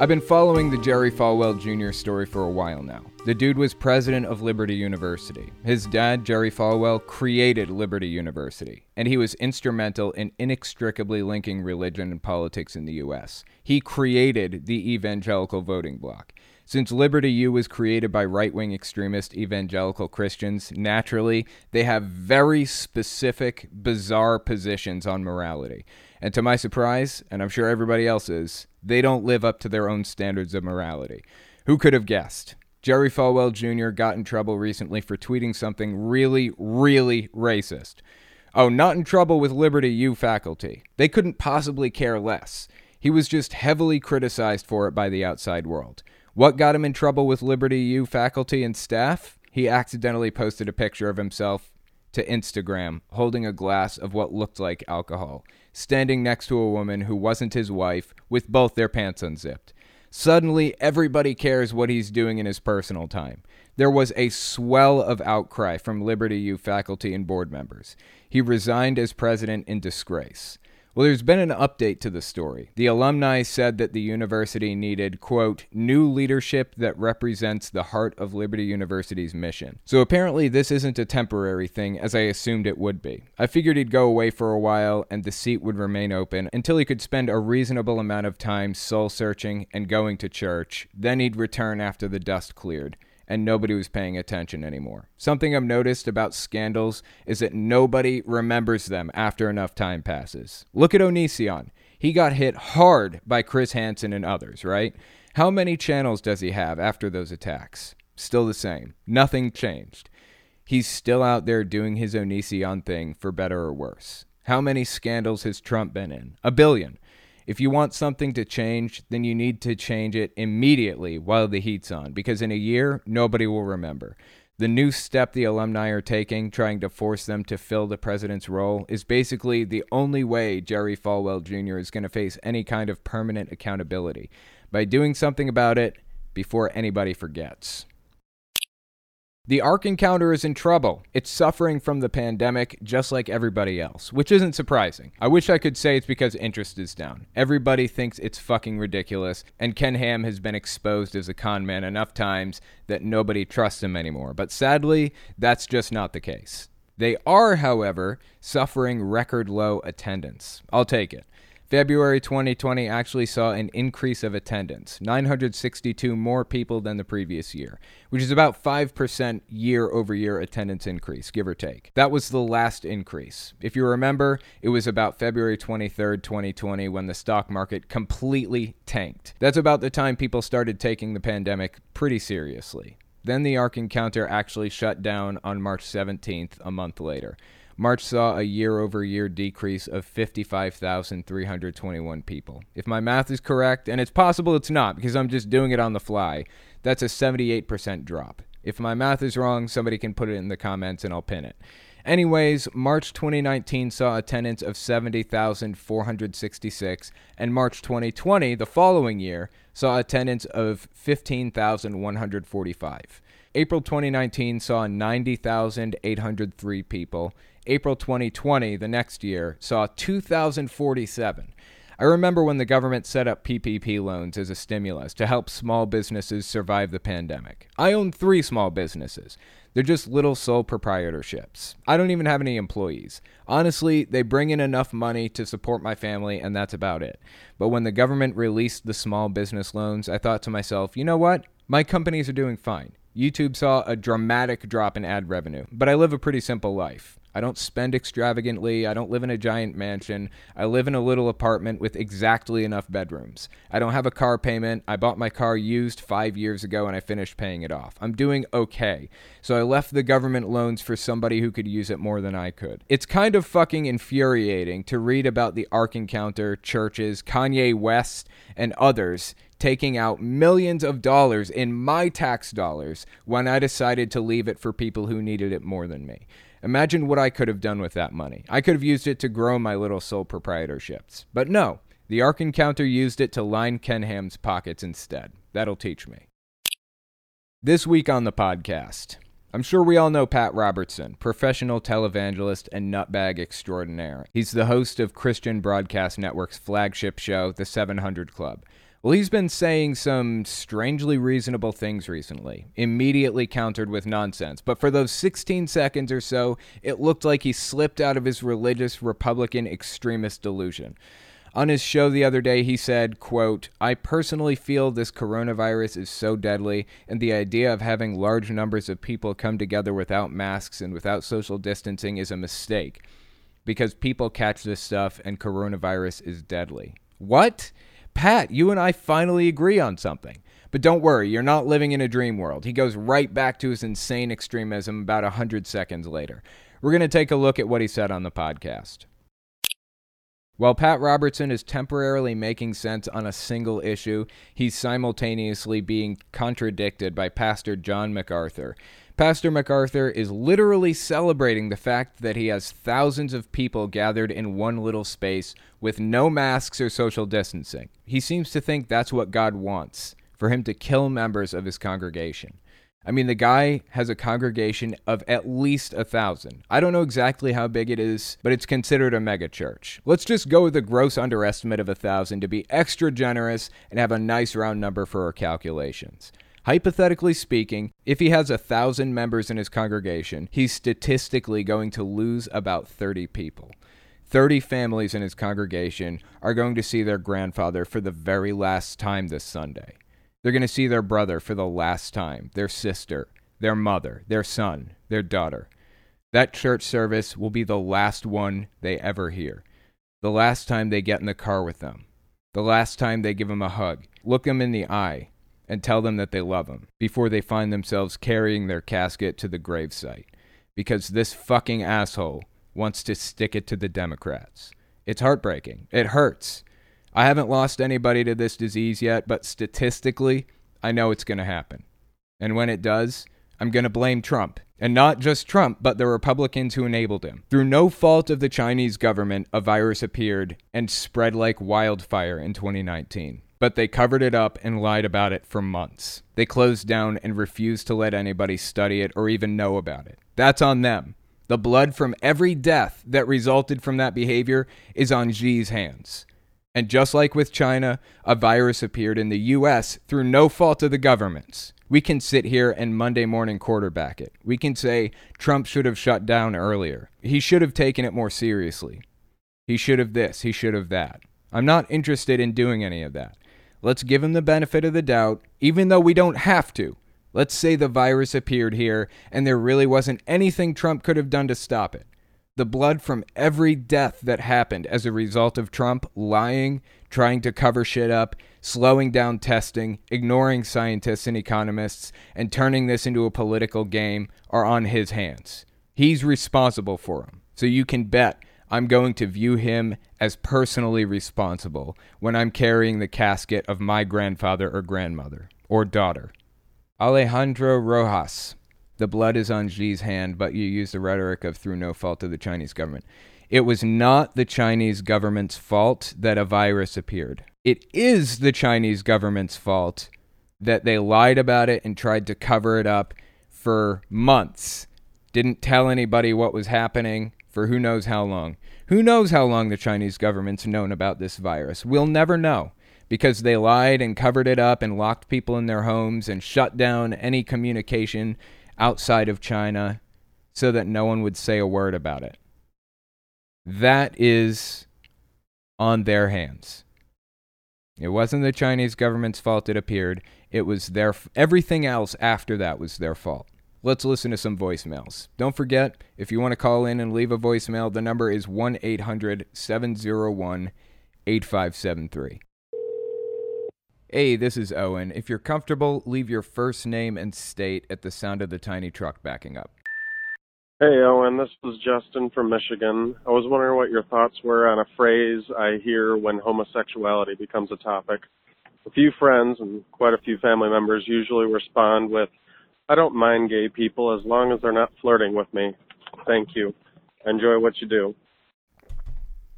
I've been following the Jerry Falwell Jr. story for a while now. The dude was president of Liberty University. His dad, Jerry Falwell, created Liberty University, and he was instrumental in inextricably linking religion and politics in the U.S. He created the evangelical voting bloc. Since Liberty U was created by right wing extremist evangelical Christians, naturally, they have very specific, bizarre positions on morality. And to my surprise, and I'm sure everybody else's, they don't live up to their own standards of morality. Who could have guessed? Jerry Falwell Jr. got in trouble recently for tweeting something really, really racist. Oh, not in trouble with Liberty U faculty. They couldn't possibly care less. He was just heavily criticized for it by the outside world. What got him in trouble with Liberty U faculty and staff? He accidentally posted a picture of himself to Instagram holding a glass of what looked like alcohol, standing next to a woman who wasn't his wife with both their pants unzipped. Suddenly, everybody cares what he's doing in his personal time. There was a swell of outcry from Liberty U faculty and board members. He resigned as president in disgrace. Well, there's been an update to the story. The alumni said that the university needed, quote, new leadership that represents the heart of Liberty University's mission. So apparently, this isn't a temporary thing, as I assumed it would be. I figured he'd go away for a while and the seat would remain open until he could spend a reasonable amount of time soul searching and going to church. Then he'd return after the dust cleared and nobody was paying attention anymore. Something I've noticed about scandals is that nobody remembers them after enough time passes. Look at Onision. He got hit hard by Chris Hansen and others, right? How many channels does he have after those attacks? Still the same. Nothing changed. He's still out there doing his Onision thing for better or worse. How many scandals has Trump been in? A billion. If you want something to change, then you need to change it immediately while the heat's on, because in a year, nobody will remember. The new step the alumni are taking, trying to force them to fill the president's role, is basically the only way Jerry Falwell Jr. is going to face any kind of permanent accountability by doing something about it before anybody forgets. The Ark Encounter is in trouble. It's suffering from the pandemic just like everybody else, which isn't surprising. I wish I could say it's because interest is down. Everybody thinks it's fucking ridiculous, and Ken Ham has been exposed as a con man enough times that nobody trusts him anymore. But sadly, that's just not the case. They are, however, suffering record low attendance. I'll take it. February 2020 actually saw an increase of attendance 962 more people than the previous year, which is about 5% year over year attendance increase, give or take. That was the last increase. If you remember, it was about February 23rd, 2020, when the stock market completely tanked. That's about the time people started taking the pandemic pretty seriously. Then the Ark Encounter actually shut down on March 17th, a month later. March saw a year over year decrease of 55,321 people. If my math is correct, and it's possible it's not because I'm just doing it on the fly, that's a 78% drop. If my math is wrong, somebody can put it in the comments and I'll pin it. Anyways, March 2019 saw attendance of 70,466, and March 2020, the following year, saw attendance of 15,145. April 2019 saw 90,803 people. April 2020, the next year, saw 2,047. I remember when the government set up PPP loans as a stimulus to help small businesses survive the pandemic. I own three small businesses. They're just little sole proprietorships. I don't even have any employees. Honestly, they bring in enough money to support my family, and that's about it. But when the government released the small business loans, I thought to myself, you know what? My companies are doing fine. YouTube saw a dramatic drop in ad revenue, but I live a pretty simple life. I don't spend extravagantly. I don't live in a giant mansion. I live in a little apartment with exactly enough bedrooms. I don't have a car payment. I bought my car used five years ago and I finished paying it off. I'm doing okay. So I left the government loans for somebody who could use it more than I could. It's kind of fucking infuriating to read about the Ark Encounter, churches, Kanye West, and others taking out millions of dollars in my tax dollars when I decided to leave it for people who needed it more than me. Imagine what I could have done with that money. I could have used it to grow my little sole proprietorships. But no, the Ark Encounter used it to line Ken Ham's pockets instead. That'll teach me. This week on the podcast, I'm sure we all know Pat Robertson, professional televangelist and nutbag extraordinaire. He's the host of Christian Broadcast Network's flagship show, The 700 Club. Well, he's been saying some strangely reasonable things recently, immediately countered with nonsense. But for those 16 seconds or so, it looked like he slipped out of his religious Republican extremist delusion. On his show the other day, he said, quote, I personally feel this coronavirus is so deadly, and the idea of having large numbers of people come together without masks and without social distancing is a mistake because people catch this stuff and coronavirus is deadly. What? Pat, you and I finally agree on something. But don't worry, you're not living in a dream world. He goes right back to his insane extremism about a 100 seconds later. We're going to take a look at what he said on the podcast. While Pat Robertson is temporarily making sense on a single issue, he's simultaneously being contradicted by Pastor John MacArthur. Pastor MacArthur is literally celebrating the fact that he has thousands of people gathered in one little space with no masks or social distancing. He seems to think that's what God wants for him to kill members of his congregation. I mean, the guy has a congregation of at least a thousand. I don't know exactly how big it is, but it's considered a megachurch. Let's just go with a gross underestimate of a thousand to be extra generous and have a nice round number for our calculations. Hypothetically speaking, if he has a thousand members in his congregation, he's statistically going to lose about 30 people. 30 families in his congregation are going to see their grandfather for the very last time this Sunday. They're going to see their brother for the last time, their sister, their mother, their son, their daughter. That church service will be the last one they ever hear. The last time they get in the car with them. The last time they give them a hug, look them in the eye, and tell them that they love them before they find themselves carrying their casket to the gravesite. Because this fucking asshole wants to stick it to the Democrats. It's heartbreaking. It hurts. I haven't lost anybody to this disease yet, but statistically, I know it's going to happen. And when it does, I'm going to blame Trump. And not just Trump, but the Republicans who enabled him. Through no fault of the Chinese government, a virus appeared and spread like wildfire in 2019. But they covered it up and lied about it for months. They closed down and refused to let anybody study it or even know about it. That's on them. The blood from every death that resulted from that behavior is on Xi's hands. And just like with China, a virus appeared in the US through no fault of the government's. We can sit here and Monday morning quarterback it. We can say Trump should have shut down earlier. He should have taken it more seriously. He should have this, he should have that. I'm not interested in doing any of that. Let's give him the benefit of the doubt, even though we don't have to. Let's say the virus appeared here and there really wasn't anything Trump could have done to stop it the blood from every death that happened as a result of Trump lying, trying to cover shit up, slowing down testing, ignoring scientists and economists, and turning this into a political game are on his hands. He's responsible for them. So you can bet I'm going to view him as personally responsible when I'm carrying the casket of my grandfather or grandmother or daughter. Alejandro Rojas, the blood is on Xi's hand, but you use the rhetoric of through no fault of the Chinese government. It was not the Chinese government's fault that a virus appeared. It is the Chinese government's fault that they lied about it and tried to cover it up for months. Didn't tell anybody what was happening for who knows how long. Who knows how long the Chinese government's known about this virus? We'll never know because they lied and covered it up and locked people in their homes and shut down any communication outside of China so that no one would say a word about it. That is on their hands. It wasn't the Chinese government's fault it appeared. It was their everything else after that was their fault. Let's listen to some voicemails. Don't forget, if you want to call in and leave a voicemail, the number is 1 800 701 8573. Hey, this is Owen. If you're comfortable, leave your first name and state at the sound of the tiny truck backing up. Hey, Owen. This is Justin from Michigan. I was wondering what your thoughts were on a phrase I hear when homosexuality becomes a topic. A few friends and quite a few family members usually respond with, I don't mind gay people as long as they're not flirting with me. Thank you. Enjoy what you do.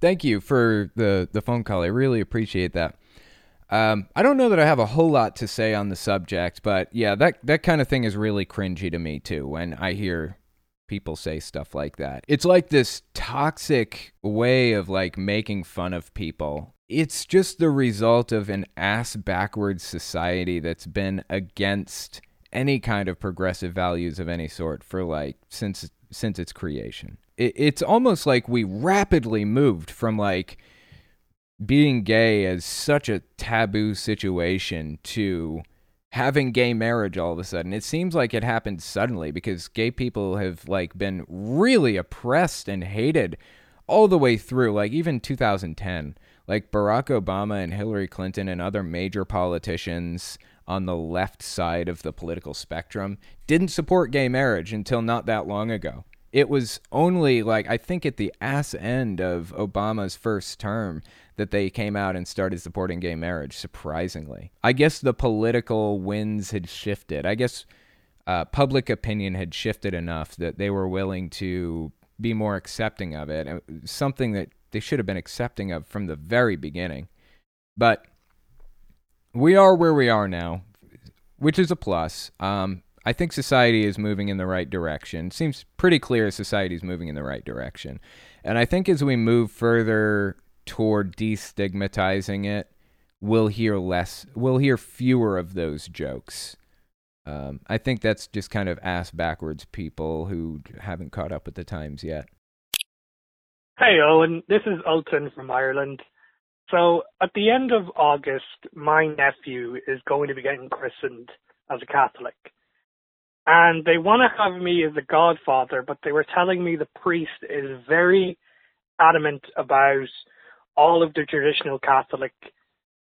Thank you for the, the phone call. I really appreciate that. Um, I don't know that I have a whole lot to say on the subject, but yeah, that that kind of thing is really cringy to me too when I hear people say stuff like that. It's like this toxic way of like making fun of people. It's just the result of an ass backwards society that's been against any kind of progressive values of any sort for like since since its creation. It, it's almost like we rapidly moved from like being gay as such a taboo situation to having gay marriage all of a sudden. It seems like it happened suddenly because gay people have like been really oppressed and hated all the way through, like even 2010. Like Barack Obama and Hillary Clinton and other major politicians on the left side of the political spectrum didn't support gay marriage until not that long ago. It was only like I think at the ass end of Obama's first term that they came out and started supporting gay marriage, surprisingly. I guess the political winds had shifted. I guess uh, public opinion had shifted enough that they were willing to be more accepting of it, something that they should have been accepting of from the very beginning. But we are where we are now, which is a plus. Um, I think society is moving in the right direction. It seems pretty clear society is moving in the right direction. And I think as we move further toward destigmatizing it, we'll hear less, we'll hear fewer of those jokes. Um, I think that's just kind of ass backwards people who haven't caught up with the times yet. Hey, Owen. This is Alton from Ireland. So, at the end of August, my nephew is going to be getting christened as a Catholic. And they want to have me as a godfather, but they were telling me the priest is very adamant about all of the traditional Catholic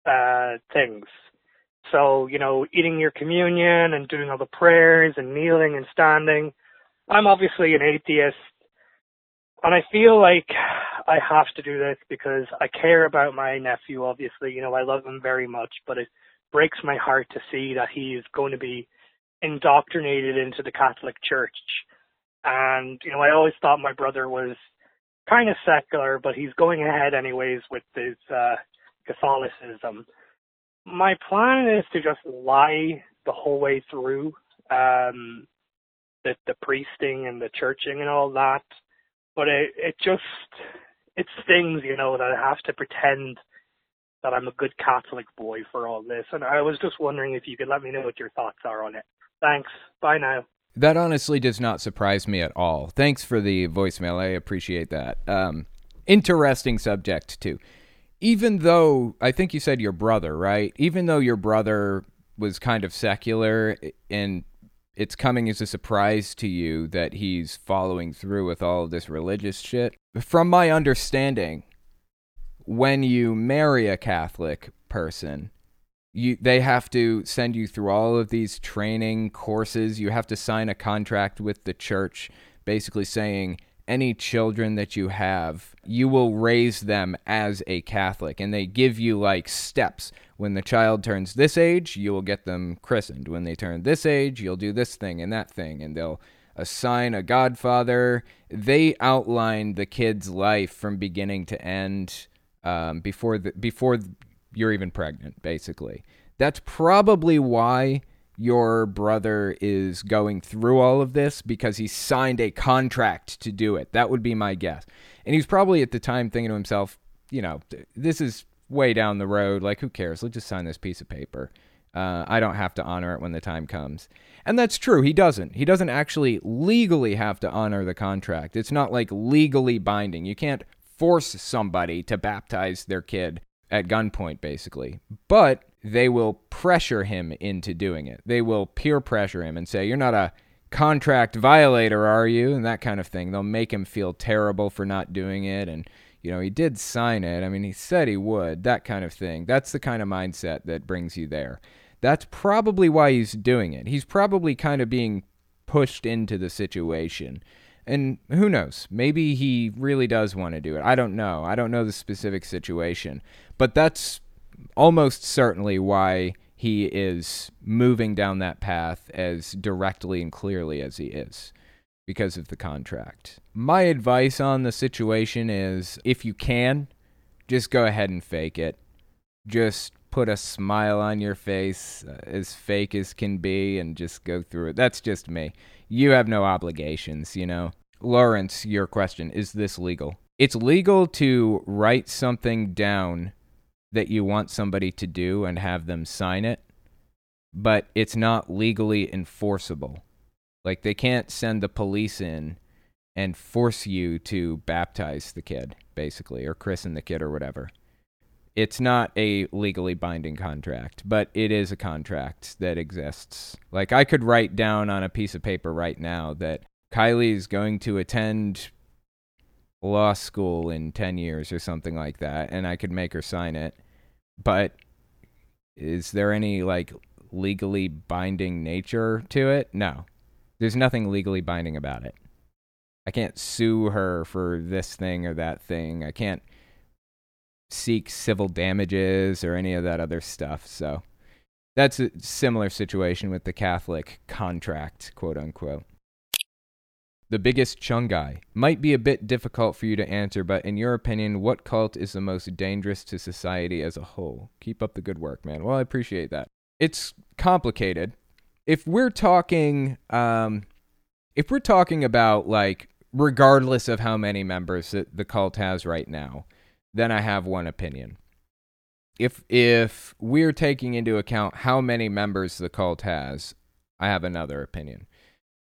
uh, things. So, you know, eating your communion and doing all the prayers and kneeling and standing. I'm obviously an atheist. And I feel like I have to do this because I care about my nephew, obviously. You know, I love him very much, but it breaks my heart to see that he is going to be indoctrinated into the Catholic Church. And, you know, I always thought my brother was kind of secular, but he's going ahead anyways with his uh, Catholicism. My plan is to just lie the whole way through um, the the priesting and the churching and all that, but it it just it stings, you know, that I have to pretend that I'm a good Catholic boy for all this. And I was just wondering if you could let me know what your thoughts are on it. Thanks. Bye now. That honestly does not surprise me at all. Thanks for the voicemail. I appreciate that. Um, interesting subject, too. Even though, I think you said your brother, right? Even though your brother was kind of secular and it's coming as a surprise to you that he's following through with all of this religious shit. From my understanding, when you marry a Catholic person, you they have to send you through all of these training courses. You have to sign a contract with the church basically saying any children that you have, you will raise them as a Catholic. And they give you like steps. When the child turns this age, you will get them christened. When they turn this age, you'll do this thing and that thing. And they'll assign a godfather. They outline the kid's life from beginning to end um, before the, before you're even pregnant, basically. That's probably why your brother is going through all of this because he signed a contract to do it. That would be my guess. And he's probably at the time thinking to himself, you know, this is way down the road. Like, who cares? Let's just sign this piece of paper. Uh, I don't have to honor it when the time comes. And that's true. He doesn't. He doesn't actually legally have to honor the contract. It's not like legally binding. You can't force somebody to baptize their kid at gunpoint, basically. But they will pressure him into doing it. They will peer pressure him and say, You're not a contract violator, are you? And that kind of thing. They'll make him feel terrible for not doing it. And, you know, he did sign it. I mean, he said he would, that kind of thing. That's the kind of mindset that brings you there. That's probably why he's doing it. He's probably kind of being pushed into the situation. And who knows? Maybe he really does want to do it. I don't know. I don't know the specific situation. But that's almost certainly why he is moving down that path as directly and clearly as he is because of the contract. My advice on the situation is if you can, just go ahead and fake it. Just put a smile on your face uh, as fake as can be and just go through it. That's just me. You have no obligations, you know. Lawrence, your question is this legal? It's legal to write something down that you want somebody to do and have them sign it, but it's not legally enforceable. Like they can't send the police in and force you to baptize the kid, basically, or christen the kid or whatever. It's not a legally binding contract, but it is a contract that exists. Like I could write down on a piece of paper right now that Kylie is going to attend law school in 10 years or something like that, and I could make her sign it. But is there any like legally binding nature to it? No. There's nothing legally binding about it. I can't sue her for this thing or that thing. I can't seek civil damages or any of that other stuff. So that's a similar situation with the Catholic contract, quote unquote. The biggest Chungai might be a bit difficult for you to answer, but in your opinion, what cult is the most dangerous to society as a whole? Keep up the good work, man. Well, I appreciate that. It's complicated. If we're talking, um, if we're talking about like, regardless of how many members the cult has right now, then I have one opinion. If if we're taking into account how many members the cult has, I have another opinion.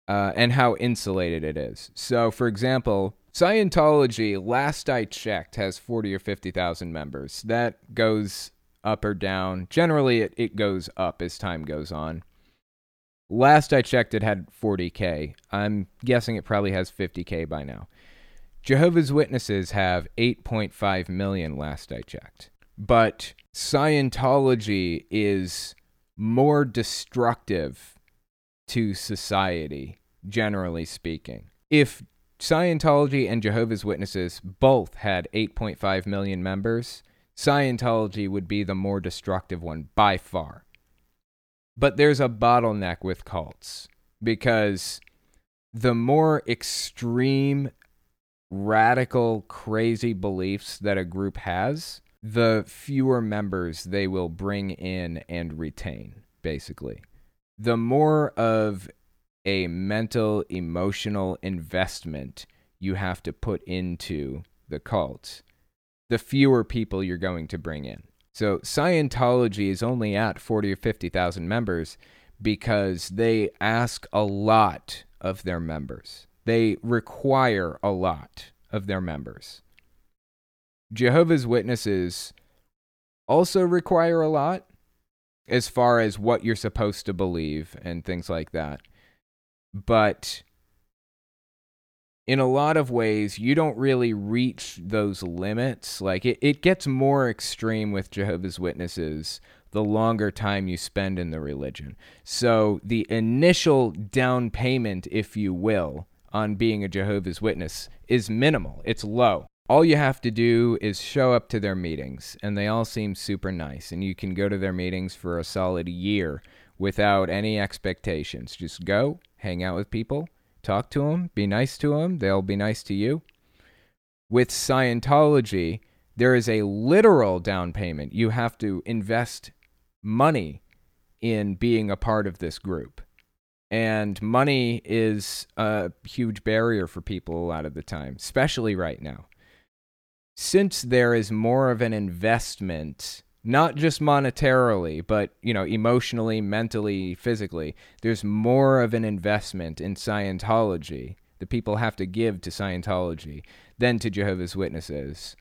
Uh, and how insulated it is. So, for example, Scientology, last I checked, has 40 or 50,000 members. That goes up or down. Generally, it, it goes up as time goes on. Last I checked, it had 40K. I'm guessing it probably has 50K by now. Jehovah's Witnesses have 8.5 million last I checked. But Scientology is more destructive to society, generally speaking. If Scientology and Jehovah's Witnesses both had 8.5 million members, Scientology would be the more destructive one by far. But there's a bottleneck with cults because the more extreme radical, crazy beliefs that a group has, the fewer members they will bring in and retain, basically. The more of a mental, emotional investment you have to put into the cult, the fewer people you're going to bring in. So Scientology is only at 40 or 50,000 members because they ask a lot of their members. They require a lot of their members. Jehovah's Witnesses also require a lot as far as what you're supposed to believe and things like that. But in a lot of ways, you don't really reach those limits. Like it, it gets more extreme with Jehovah's Witnesses the longer time you spend in the religion. So the initial down payment, if you will, on being a Jehovah's Witness is minimal, it's low. All you have to do is show up to their meetings, and they all seem super nice. And you can go to their meetings for a solid year without any expectations. Just go, hang out with people, talk to them, be nice to them, they'll be nice to you. With Scientology, there is a literal down payment. You have to invest money in being a part of this group and money is a huge barrier for people a lot of the time, especially right now. Since there is more of an investment, not just monetarily, but you know, emotionally, mentally, physically, there's more of an investment in Scientology that people have to give to Scientology than to Jehovah's Witnesses.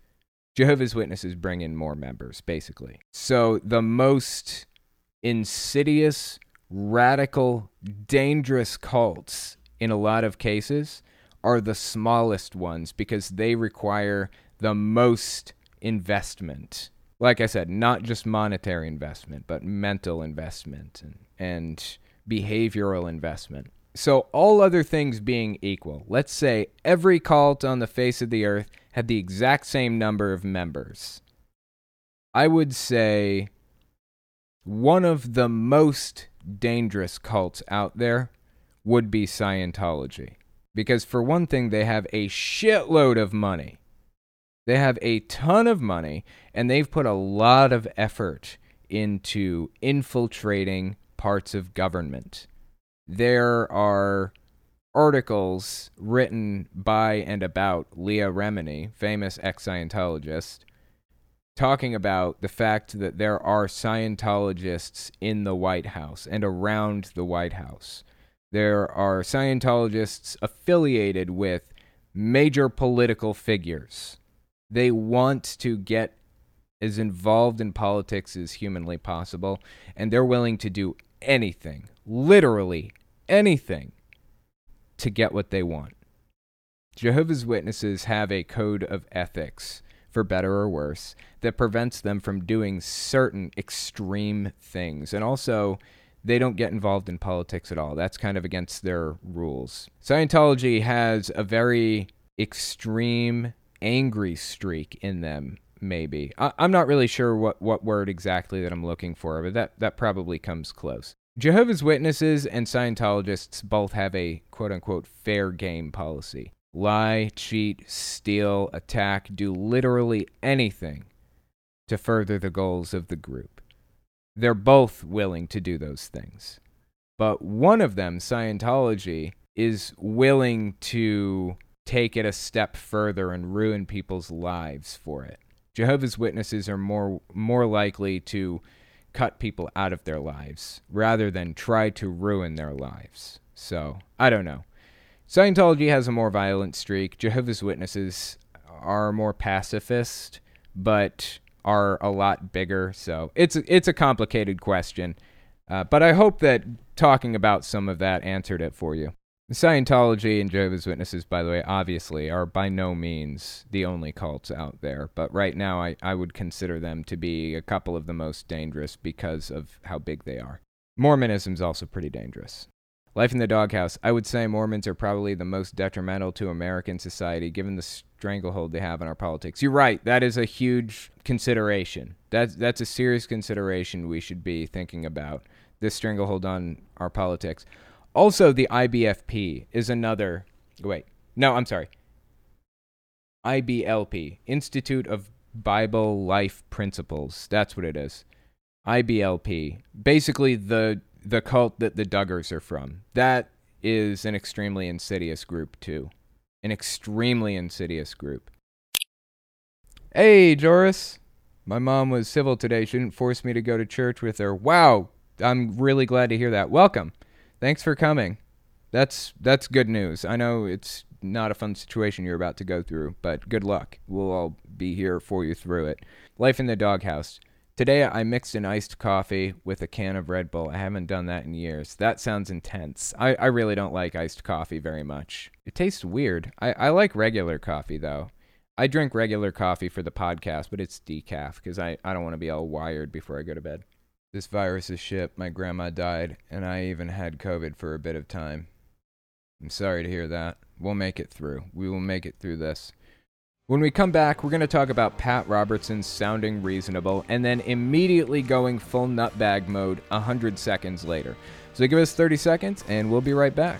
Jehovah's Witnesses bring in more members, basically. So the most insidious radical, dangerous cults in a lot of cases are the smallest ones because they require the most investment. Like I said, not just monetary investment, but mental investment and, and behavioral investment. So, all other things being equal, let's say every cult on the face of the earth had the exact same number of members. I would say one of the most dangerous cults out there would be Scientology. Because, for one thing, they have a shitload of money. They have a ton of money, and they've put a lot of effort into infiltrating parts of government. There are articles written by and about Leah Remini, famous ex Scientologist, talking about the fact that there are Scientologists in the White House and around the White House. There are Scientologists affiliated with major political figures. They want to get as involved in politics as humanly possible, and they're willing to do anything, literally anything, to get what they want. Jehovah's Witnesses have a code of ethics, for better or worse, that prevents them from doing certain extreme things. And also, they don't get involved in politics at all. That's kind of against their rules. Scientology has a very extreme, angry streak in them maybe. I, am not really sure what, what word exactly that I'm looking for, but that, that probably comes close. Jehovah's Witnesses and Scientologists both have a quote unquote fair game policy. Lie, cheat, steal, attack, do literally anything to further the goals of the group. They're both willing to do those things. But one of them, Scientology, is willing to take it a step further and ruin people's lives for it. Jehovah's Witnesses are more more likely to cut people out of their lives rather than try to ruin their lives. So, I don't know. Scientology has a more violent streak. Jehovah's Witnesses are more pacifist, but are a lot bigger. So, it's it's a complicated question. Uh, but I hope that talking about some of that answered it for you. Scientology and Jehovah's Witnesses, by the way, obviously are by no means the only cults out there, but right now I, I would consider them to be a couple of the most dangerous because of how big they are. Mormonism is also pretty dangerous. Life in the doghouse. I would say Mormons are probably the most detrimental to American society given the stranglehold they have on our politics. You're right. That is a huge consideration. That's, that's a serious consideration we should be thinking about. This stranglehold on our politics. Also, the IBFP is another. Wait, no, I'm sorry. IBLP, Institute of Bible Life Principles. That's what it is. IBLP, basically the the cult that the Duggars are from. That is an extremely insidious group too. An extremely insidious group. Hey, Joris. My mom was civil today. She didn't force me to go to church with her. Wow. I'm really glad to hear that. Welcome thanks for coming. That's that's good news. I know it's not a fun situation you're about to go through, but good luck. We'll all be here for you through it. Life in the doghouse. Today I mixed an iced coffee with a can of Red Bull. I haven't done that in years. That sounds intense. I, I really don't like iced coffee very much. It tastes weird. I, I like regular coffee though. I drink regular coffee for the podcast, but it's decaf because I, I don't want to be all wired before I go to bed. This virus is shit. My grandma died, and I even had COVID for a bit of time. I'm sorry to hear that. We'll make it through. We will make it through this. When we come back, we're going to talk about Pat Robertson sounding reasonable and then immediately going full nutbag mode 100 seconds later. So give us 30 seconds, and we'll be right back.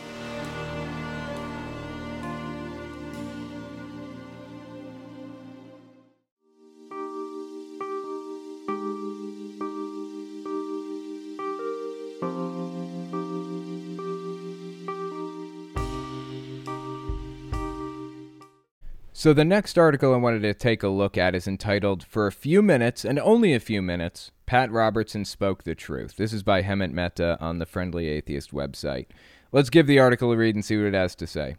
So, the next article I wanted to take a look at is entitled For a Few Minutes, and Only a Few Minutes, Pat Robertson Spoke the Truth. This is by Hemant Mehta on the Friendly Atheist website. Let's give the article a read and see what it has to say.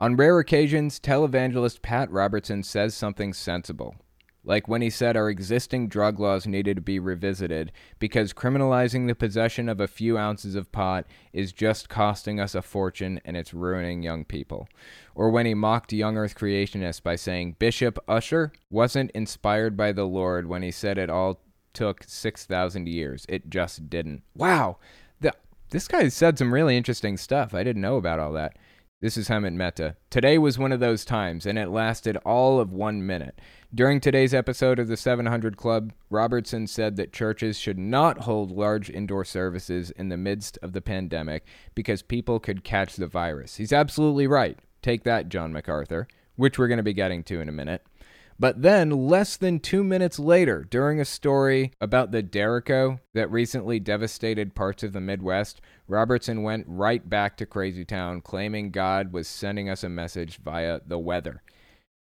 On rare occasions, televangelist Pat Robertson says something sensible like when he said our existing drug laws needed to be revisited because criminalizing the possession of a few ounces of pot is just costing us a fortune and it's ruining young people. Or when he mocked young earth creationists by saying Bishop Ussher wasn't inspired by the Lord when he said it all took 6,000 years. It just didn't. Wow. The, this guy said some really interesting stuff. I didn't know about all that. This is Hemant Mehta. Today was one of those times, and it lasted all of one minute. During today's episode of the 700 Club, Robertson said that churches should not hold large indoor services in the midst of the pandemic because people could catch the virus. He's absolutely right. Take that, John MacArthur, which we're going to be getting to in a minute. But then, less than two minutes later, during a story about the Derecho that recently devastated parts of the Midwest, Robertson went right back to Crazy Town, claiming God was sending us a message via the weather.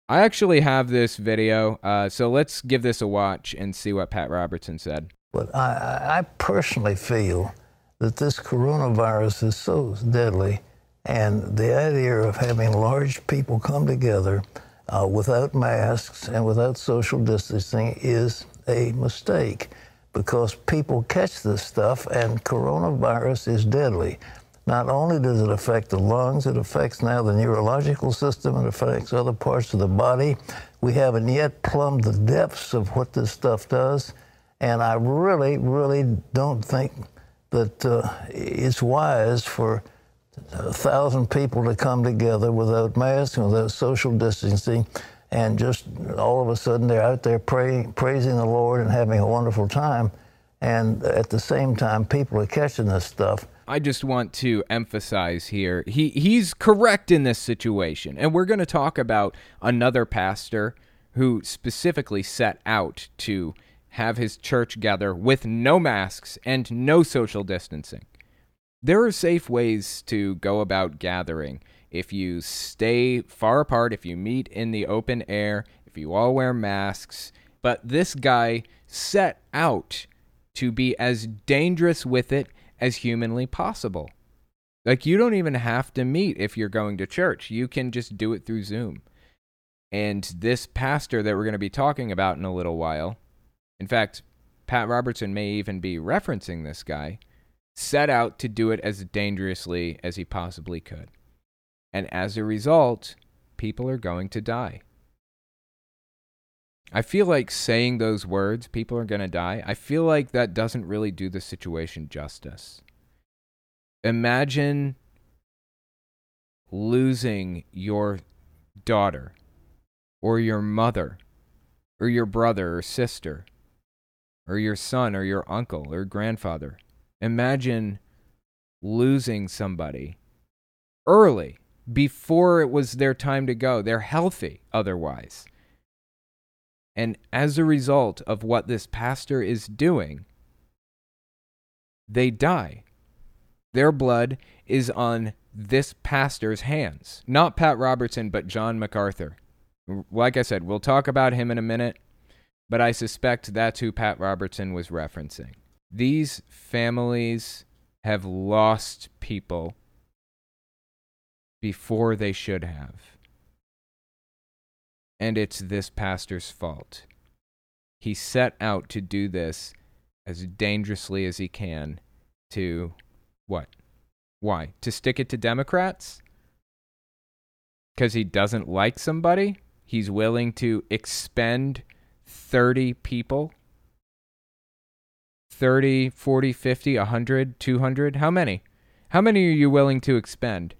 I actually have this video, uh, so let's give this a watch and see what Pat Robertson said. But I, I personally feel that this coronavirus is so deadly, and the idea of having large people come together uh, without masks and without social distancing is a mistake because people catch this stuff and coronavirus is deadly. Not only does it affect the lungs, it affects now the neurological system, it affects other parts of the body. We haven't yet plumbed the depths of what this stuff does. And I really, really don't think that uh, it's wise for a thousand people to come together without masks without social distancing, and just all of a sudden they're out there praying, praising the Lord and having a wonderful time, and at the same time people are catching this stuff. I just want to emphasize here he he's correct in this situation, and we're going to talk about another pastor who specifically set out to have his church gather with no masks and no social distancing. There are safe ways to go about gathering. If you stay far apart, if you meet in the open air, if you all wear masks. But this guy set out to be as dangerous with it as humanly possible. Like, you don't even have to meet if you're going to church, you can just do it through Zoom. And this pastor that we're going to be talking about in a little while, in fact, Pat Robertson may even be referencing this guy set out to do it as dangerously as he possibly could. And as a result, people are going to die. I feel like saying those words, people are going to die, I feel like that doesn't really do the situation justice. Imagine losing your daughter, or your mother, or your brother or sister, or your son, or your uncle, or grandfather Imagine losing somebody early before it was their time to go. They're healthy otherwise. And as a result of what this pastor is doing, they die. Their blood is on this pastor's hands. Not Pat Robertson, but John MacArthur. Like I said, we'll talk about him in a minute, but I suspect that's who Pat Robertson was referencing. These families have lost people before they should have. And it's this pastor's fault. He set out to do this as dangerously as he can to what? Why? To stick it to Democrats? Because he doesn't like somebody? He's willing to expend 30 people 30, 40, 50, 100, 200? How many? How many are you willing to expend?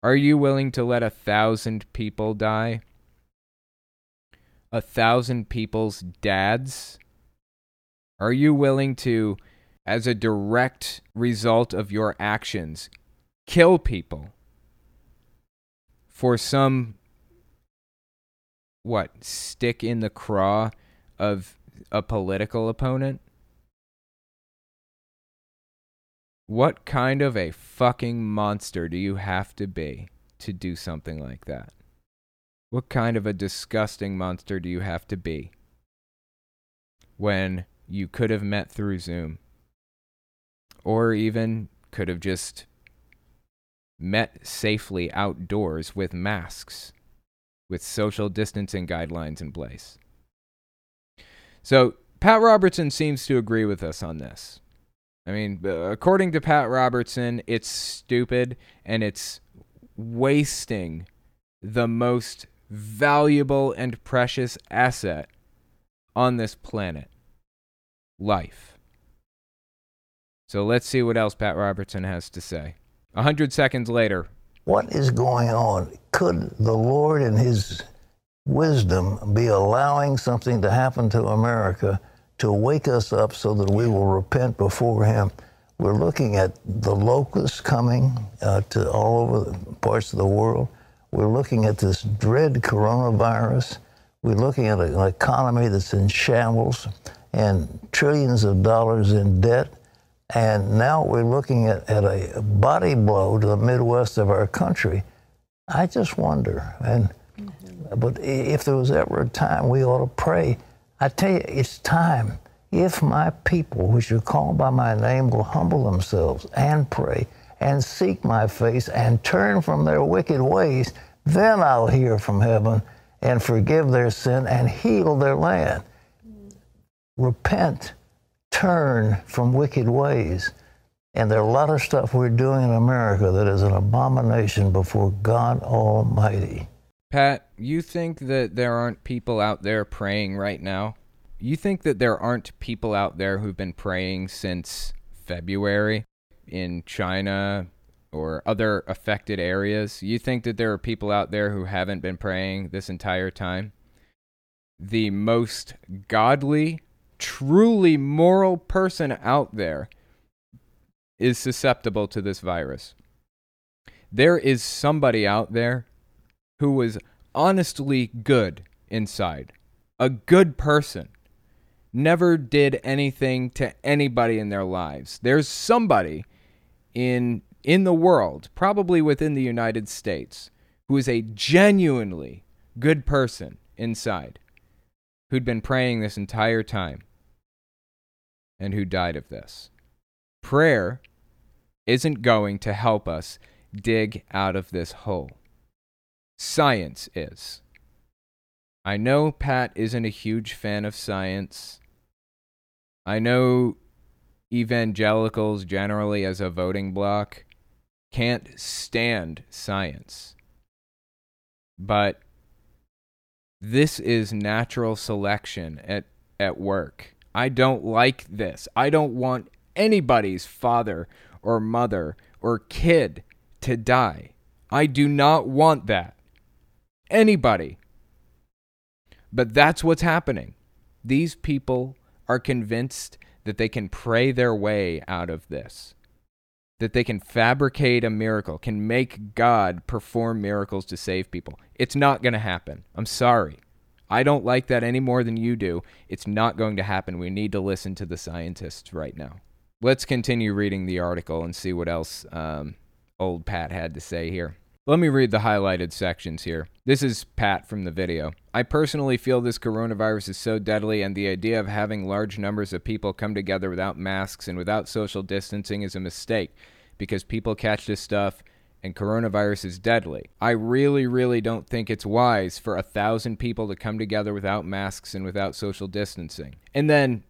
Are you willing to let a thousand people die? A thousand people's dads? Are you willing to, as a direct result of your actions, kill people for some, what, stick in the craw of a political opponent? What kind of a fucking monster do you have to be to do something like that? What kind of a disgusting monster do you have to be when you could have met through Zoom? Or even could have just met safely outdoors with masks, with social distancing guidelines in place. So, Pat Robertson seems to agree with us on this. I mean, according to Pat Robertson, it's stupid and it's wasting the most valuable and precious asset on this planet life. So let's see what else Pat Robertson has to say. A hundred seconds later, What is going on? Could the Lord in His wisdom be allowing something to happen to America to wake us up so that we will repent before Him? We're looking at the locusts coming uh, to all over parts of the world. We're looking at this dread coronavirus. We're looking at an economy that's in shambles and trillions of dollars in debt. And now we're looking at, at a body blow to the Midwest of our country. I just wonder. And mm-hmm. but if there was ever a time we ought to pray, I tell you, it's time. If my people, which are called by my name, will humble themselves and pray and seek my face and turn from their wicked ways, then I'll hear from heaven and forgive their sin and heal their land. Repent, turn from wicked ways. And there are a lot of stuff we're doing in America that is an abomination before God Almighty. Pat, you think that there aren't people out there praying right now? You think that there aren't people out there who've been praying since February in China or other affected areas? You think that there are people out there who haven't been praying this entire time? The most godly, truly moral person out there is susceptible to this virus. There is somebody out there who was honestly good inside, a good person, never did anything to anybody in their lives. There's somebody in in the world, probably within the United States, who is a genuinely good person inside, who'd been praying this entire time and who died of this. Prayer isn't going to help us dig out of this hole. Science is. I know Pat isn't a huge fan of science. I know evangelicals generally as a voting bloc can't stand science. But this is natural selection at, at work. I don't like this. I don't want anybody's father or mother or kid to die. I do not want that. Anybody. But that's what's happening. These people are convinced that they can pray their way out of this, that they can fabricate a miracle, can make God perform miracles to save people. It's not going to happen. I'm sorry. I don't like that any more than you do. It's not going to happen. We need to listen to the scientists right now. Let's continue reading the article and see what else um, old Pat had to say here. Let me read the highlighted sections here. This is Pat from the video. I personally feel this coronavirus is so deadly, and the idea of having large numbers of people come together without masks and without social distancing is a mistake because people catch this stuff and coronavirus is deadly. I really, really don't think it's wise for a thousand people to come together without masks and without social distancing. And then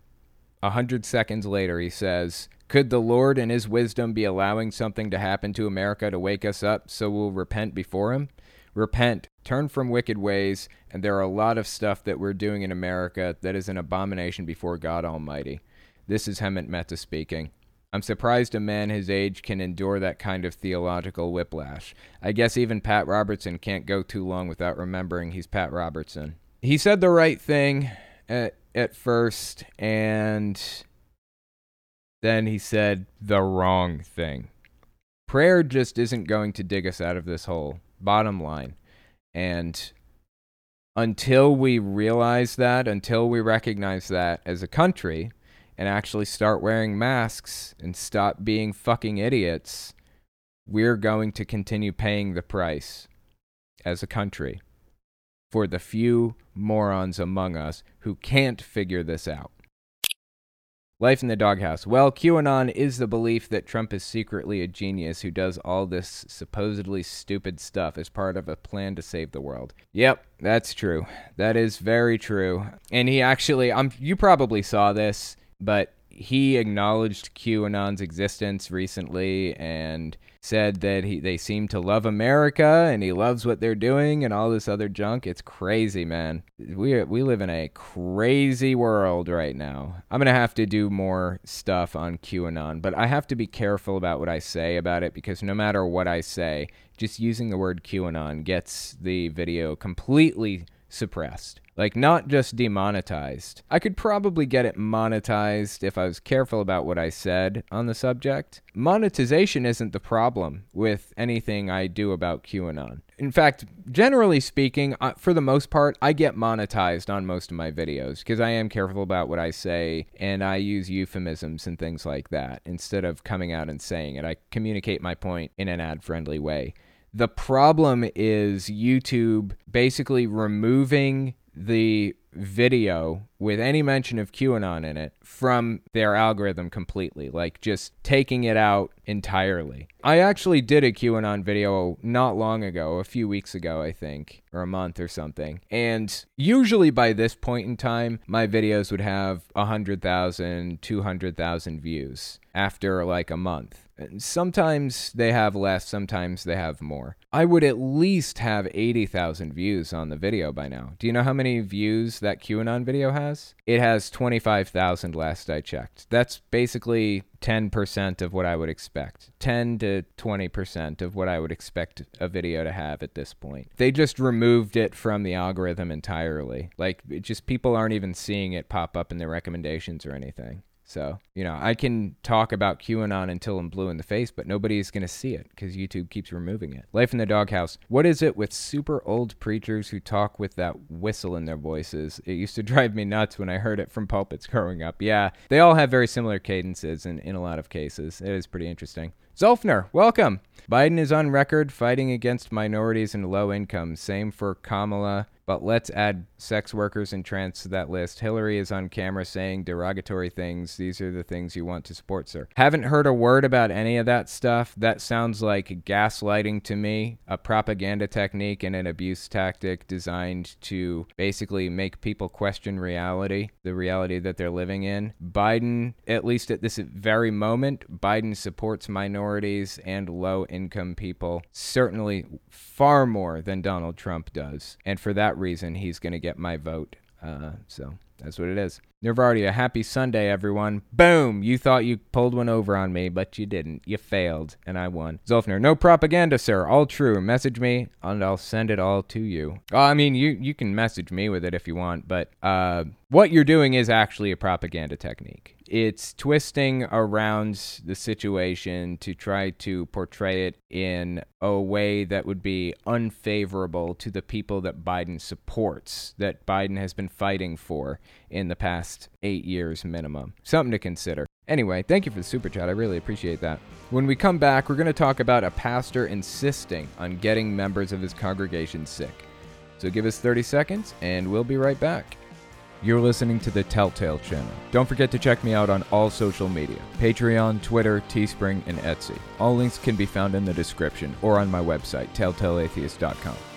a hundred seconds later, he says, could the Lord in his wisdom be allowing something to happen to America to wake us up so we'll repent before him? Repent, turn from wicked ways, and there are a lot of stuff that we're doing in America that is an abomination before God Almighty. This is Hemant Mehta speaking. I'm surprised a man his age can endure that kind of theological whiplash. I guess even Pat Robertson can't go too long without remembering he's Pat Robertson. He said the right thing at, at first, and then he said the wrong thing. Prayer just isn't going to dig us out of this hole, bottom line. And until we realize that, until we recognize that as a country and actually start wearing masks and stop being fucking idiots, we're going to continue paying the price as a country for the few morons among us who can't figure this out. Life in the doghouse. Well, QAnon is the belief that Trump is secretly a genius who does all this supposedly stupid stuff as part of a plan to save the world. Yep, that's true. That is very true. And he actually, um, you probably saw this, but he acknowledged QAnon's existence recently and said that he they seem to love America and he loves what they're doing and all this other junk. It's crazy, man. We we live in a crazy world right now. I'm going to have to do more stuff on QAnon, but I have to be careful about what I say about it because no matter what I say, just using the word QAnon gets the video completely suppressed. Like, not just demonetized. I could probably get it monetized if I was careful about what I said on the subject. Monetization isn't the problem with anything I do about QAnon. In fact, generally speaking, uh, for the most part, I get monetized on most of my videos because I am careful about what I say and I use euphemisms and things like that instead of coming out and saying it. I communicate my point in an ad friendly way. The problem is YouTube basically removing the video with any mention of QAnon in it from their algorithm completely, like just taking it out entirely. I actually did a QAnon video not long ago, a few weeks ago, I think, or a month or something. And usually by this point in time, my videos would have 100,000, 200,000 views after like a month. Sometimes they have less, sometimes they have more. I would at least have 80,000 views on the video by now. Do you know how many views that QAnon video has? It has 25,000 last I checked. That's basically 10% of what I would expect. 10 to 20% of what I would expect a video to have at this point. They just removed it from the algorithm entirely. Like, just people aren't even seeing it pop up in their recommendations or anything. So, you know, I can talk about QAnon until I'm blue in the face, but nobody's going to see it because YouTube keeps removing it. Life in the Doghouse. What is it with super old preachers who talk with that whistle in their voices? It used to drive me nuts when I heard it from pulpits growing up. Yeah, they all have very similar cadences in, in a lot of cases. It is pretty interesting. Zolfner, welcome. Biden is on record fighting against minorities and low income. Same for Kamala but let's add sex workers and trans to that list. Hillary is on camera saying derogatory things. These are the things you want to support, sir. Haven't heard a word about any of that stuff. That sounds like gaslighting to me, a propaganda technique and an abuse tactic designed to basically make people question reality, the reality that they're living in. Biden, at least at this very moment, Biden supports minorities and low income people, certainly far more than Donald Trump does. And for that reason, he's going to get my vote. Uh, so that's what it is. Nervardi, a happy Sunday, everyone. Boom! You thought you pulled one over on me, but you didn't. You failed, and I won. Zolfner, no propaganda, sir. All true. Message me, and I'll send it all to you. Oh, I mean, you, you can message me with it if you want, but uh, what you're doing is actually a propaganda technique it's twisting around the situation to try to portray it in a way that would be unfavorable to the people that Biden supports, that Biden has been fighting for in the past eight years minimum. Something to consider. Anyway, thank you for the super chat. I really appreciate that. When we come back, we're going to talk about a pastor insisting on getting members of his congregation sick. So give us 30 seconds, and we'll be right back. You're listening to the Telltale channel. Don't forget to check me out on all social media Patreon, Twitter, Teespring, and Etsy. All links can be found in the description or on my website, telltaleatheist.com.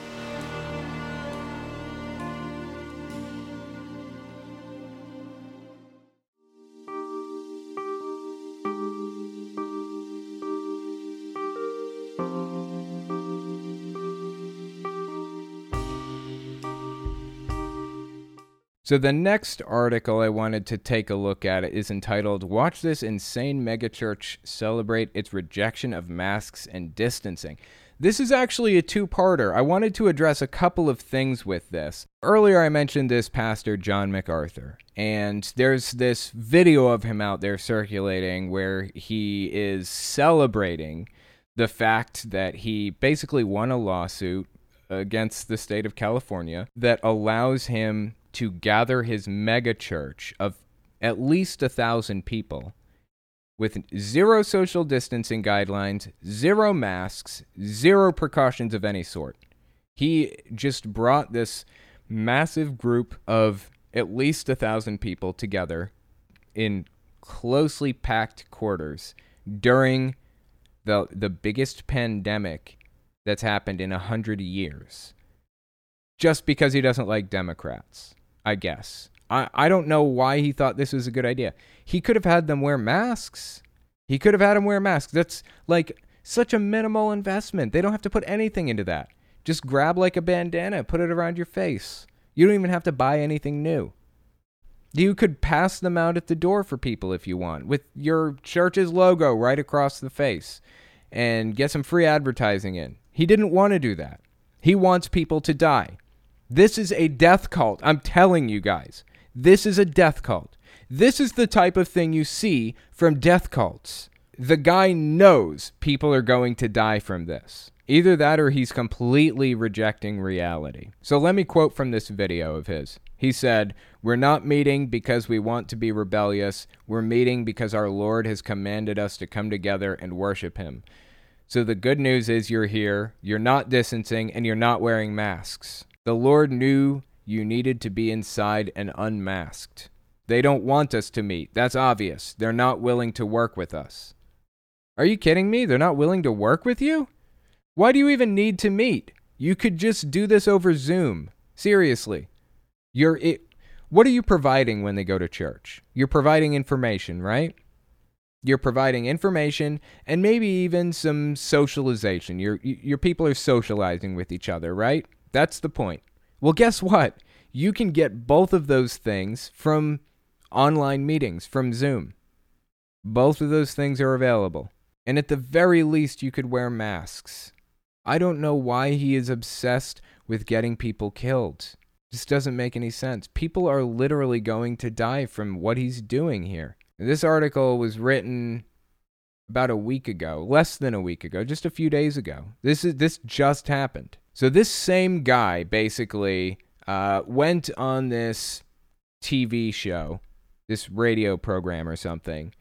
So the next article I wanted to take a look at is entitled Watch This Insane Megachurch Celebrate Its Rejection of Masks and Distancing. This is actually a two parter. I wanted to address a couple of things with this. Earlier, I mentioned this pastor, John MacArthur, and there's this video of him out there circulating where he is celebrating the fact that he basically won a lawsuit against the state of California that allows him to gather his mega church of at least a thousand people with zero social distancing guidelines, zero masks, zero precautions of any sort. He just brought this massive group of at least a thousand people together in closely packed quarters during the the biggest pandemic that's happened in a hundred years. Just because he doesn't like Democrats. I guess. I, I don't know why he thought this was a good idea. He could have had them wear masks. He could have had them wear masks. That's like such a minimal investment. They don't have to put anything into that. Just grab like a bandana, put it around your face. You don't even have to buy anything new. You could pass them out at the door for people if you want, with your church's logo right across the face, and get some free advertising in. He didn't want to do that. He wants people to die. This is a death cult. I'm telling you guys. This is a death cult. This is the type of thing you see from death cults. The guy knows people are going to die from this. Either that or he's completely rejecting reality. So let me quote from this video of his. He said, We're not meeting because we want to be rebellious. We're meeting because our Lord has commanded us to come together and worship Him. So the good news is you're here, you're not distancing, and you're not wearing masks. The Lord knew you needed to be inside and unmasked. They don't want us to meet. That's obvious. They're not willing to work with us. Are you kidding me? They're not willing to work with you? Why do you even need to meet? You could just do this over Zoom. Seriously. You're it, what are you providing when they go to church? You're providing information, right? You're providing information and maybe even some socialization. Your your people are socializing with each other, right? That's the point. Well, guess what? You can get both of those things from online meetings from Zoom. Both of those things are available. And at the very least, you could wear masks. I don't know why he is obsessed with getting people killed. This doesn't make any sense. People are literally going to die from what he's doing here. This article was written about a week ago, less than a week ago, just a few days ago. This is this just happened. So this same guy basically uh, went on this TV show this radio program or something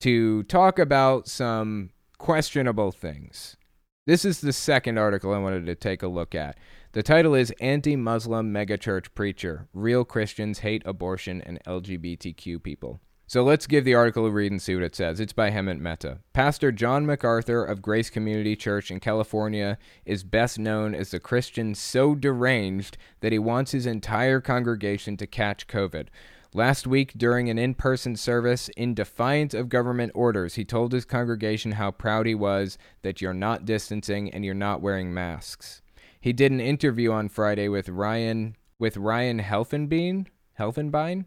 to talk about some questionable things. This is the second article I wanted to take a look at. The title is Anti Muslim Megachurch Preacher Real Christians Hate Abortion and LGBTQ People. So let's give the article a read and see what it says. It's by Hemant Mehta. Pastor John MacArthur of Grace Community Church in California is best known as the Christian so deranged that he wants his entire congregation to catch COVID. Last week, during an in person service, in defiance of government orders, he told his congregation how proud he was that you're not distancing and you're not wearing masks. He did an interview on Friday with Ryan with Ryan Helfenbein, Helfenbein,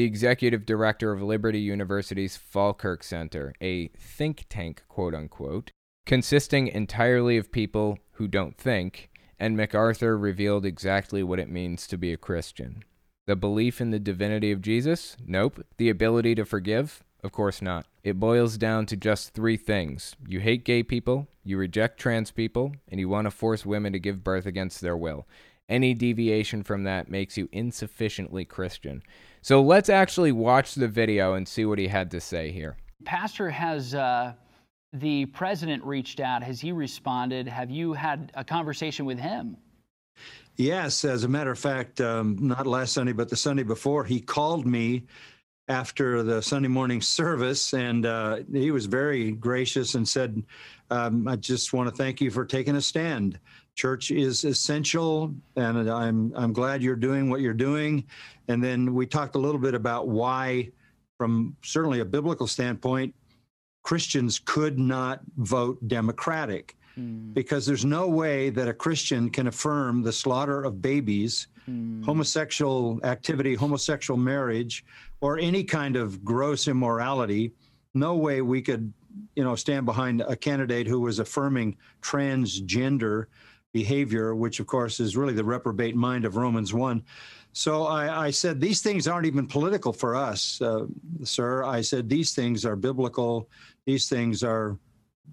the executive director of Liberty University's Falkirk Center, a think tank, quote unquote, consisting entirely of people who don't think, and MacArthur revealed exactly what it means to be a Christian. The belief in the divinity of Jesus? Nope. The ability to forgive? Of course not. It boils down to just three things you hate gay people, you reject trans people, and you want to force women to give birth against their will. Any deviation from that makes you insufficiently Christian. So let's actually watch the video and see what he had to say here. Pastor, has uh, the president reached out? Has he responded? Have you had a conversation with him? Yes, as a matter of fact, um, not last Sunday, but the Sunday before, he called me after the Sunday morning service, and uh, he was very gracious and said, um, "I just want to thank you for taking a stand. Church is essential, and I'm I'm glad you're doing what you're doing." And then we talked a little bit about why, from certainly a biblical standpoint, Christians could not vote Democratic. Mm. Because there's no way that a Christian can affirm the slaughter of babies, mm. homosexual activity, homosexual marriage, or any kind of gross immorality. No way we could, you know, stand behind a candidate who was affirming transgender behavior, which of course is really the reprobate mind of Romans 1. So I, I said, these things aren't even political for us, uh, sir. I said, these things are biblical. These things are